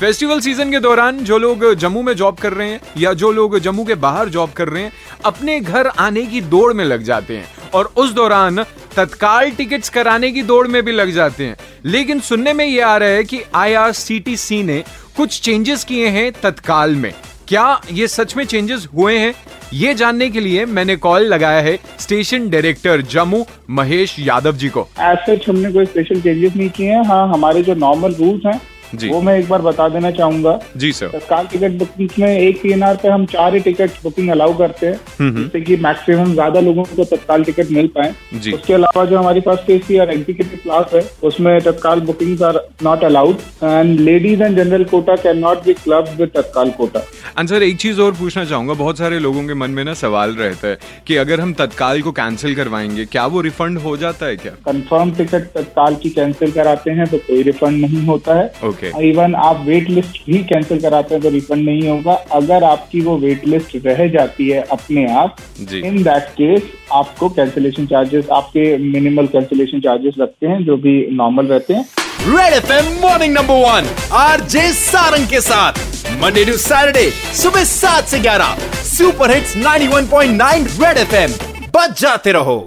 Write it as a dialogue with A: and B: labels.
A: Festival season के दौरान जो लोग जम्मू में जॉब कर रहे हैं या जो लोग जम्मू के बाहर जॉब कर रहे हैं, अपने घर आने की दौड़ में लग जाते हैं और उस दौरान तत्काल टिकट्स कराने की दौड़ में भी लग जाते हैं। लेकिन सुनने में ये आ रहा है कि आईआरसीटीसी ने कुछ चेंजेस किए हैं तत्काल में। क्या ये सच में चेंजेस हुए हैं? ये जानने के लिए मैंने कॉल लगाया है स्टेशन डायरेक्टर जम्मू, महेश यादव जी को।
B: एज सच हमने कोई स्पेशल चेंजेस नहीं किए हैं। हाँ हमारे जो नॉर्मल रूल्स हैं
A: जी।
B: वो मैं एक बार बता देना चाहूँगा।
A: जी सर
B: तत्काल टिकट बुकिंग में एक पीएनआर पे हम चार ही टिकट बुकिंग अलाउ करते हैं। जिससे कि मैक्सिमम ज़्यादा लोगों को तत्काल टिकट मिल पाए।
A: जी।
B: उसके अलावा जो हमारी फ़र्स्ट एसी और एग्जीक्यूटिव क्लास है उसमें Tatkal booking are not allowed and ladies and general quota cannot be club with Tatkal quota and
A: sir एक चीज़ और पूछना चाहूँगा। बहुत सारे लोगों के मन में ना सवाल रहता है कि अगर हम तत्काल को कैंसिल करवाएँगे क्या वो रिफंड हो जाता है क्या?
B: कंफर्म टिकट तत्काल की कैंसिल कराते हैं तो कोई रिफंड नहीं होता है।
A: ओके
B: इवन आप वेट लिस्ट भी कैंसिल कराते हैं तो रिफंड नहीं होगा। अगर आपकी वो वेट लिस्ट रह जाती है अपने आप इन दैट केस आपको कैंसिलेशन चार्जेस आपके मिनिमल कैंसिलेशन चार्जेस लगते हैं जो भी नॉर्मल रहते हैं।
C: Red F M morning number one R J Sarang के साथ। मंडे टू सैटरडे सुबह सात से ग्यारह। सुपर हिट्स 91.9 रेड एफएम बच जाते रहो।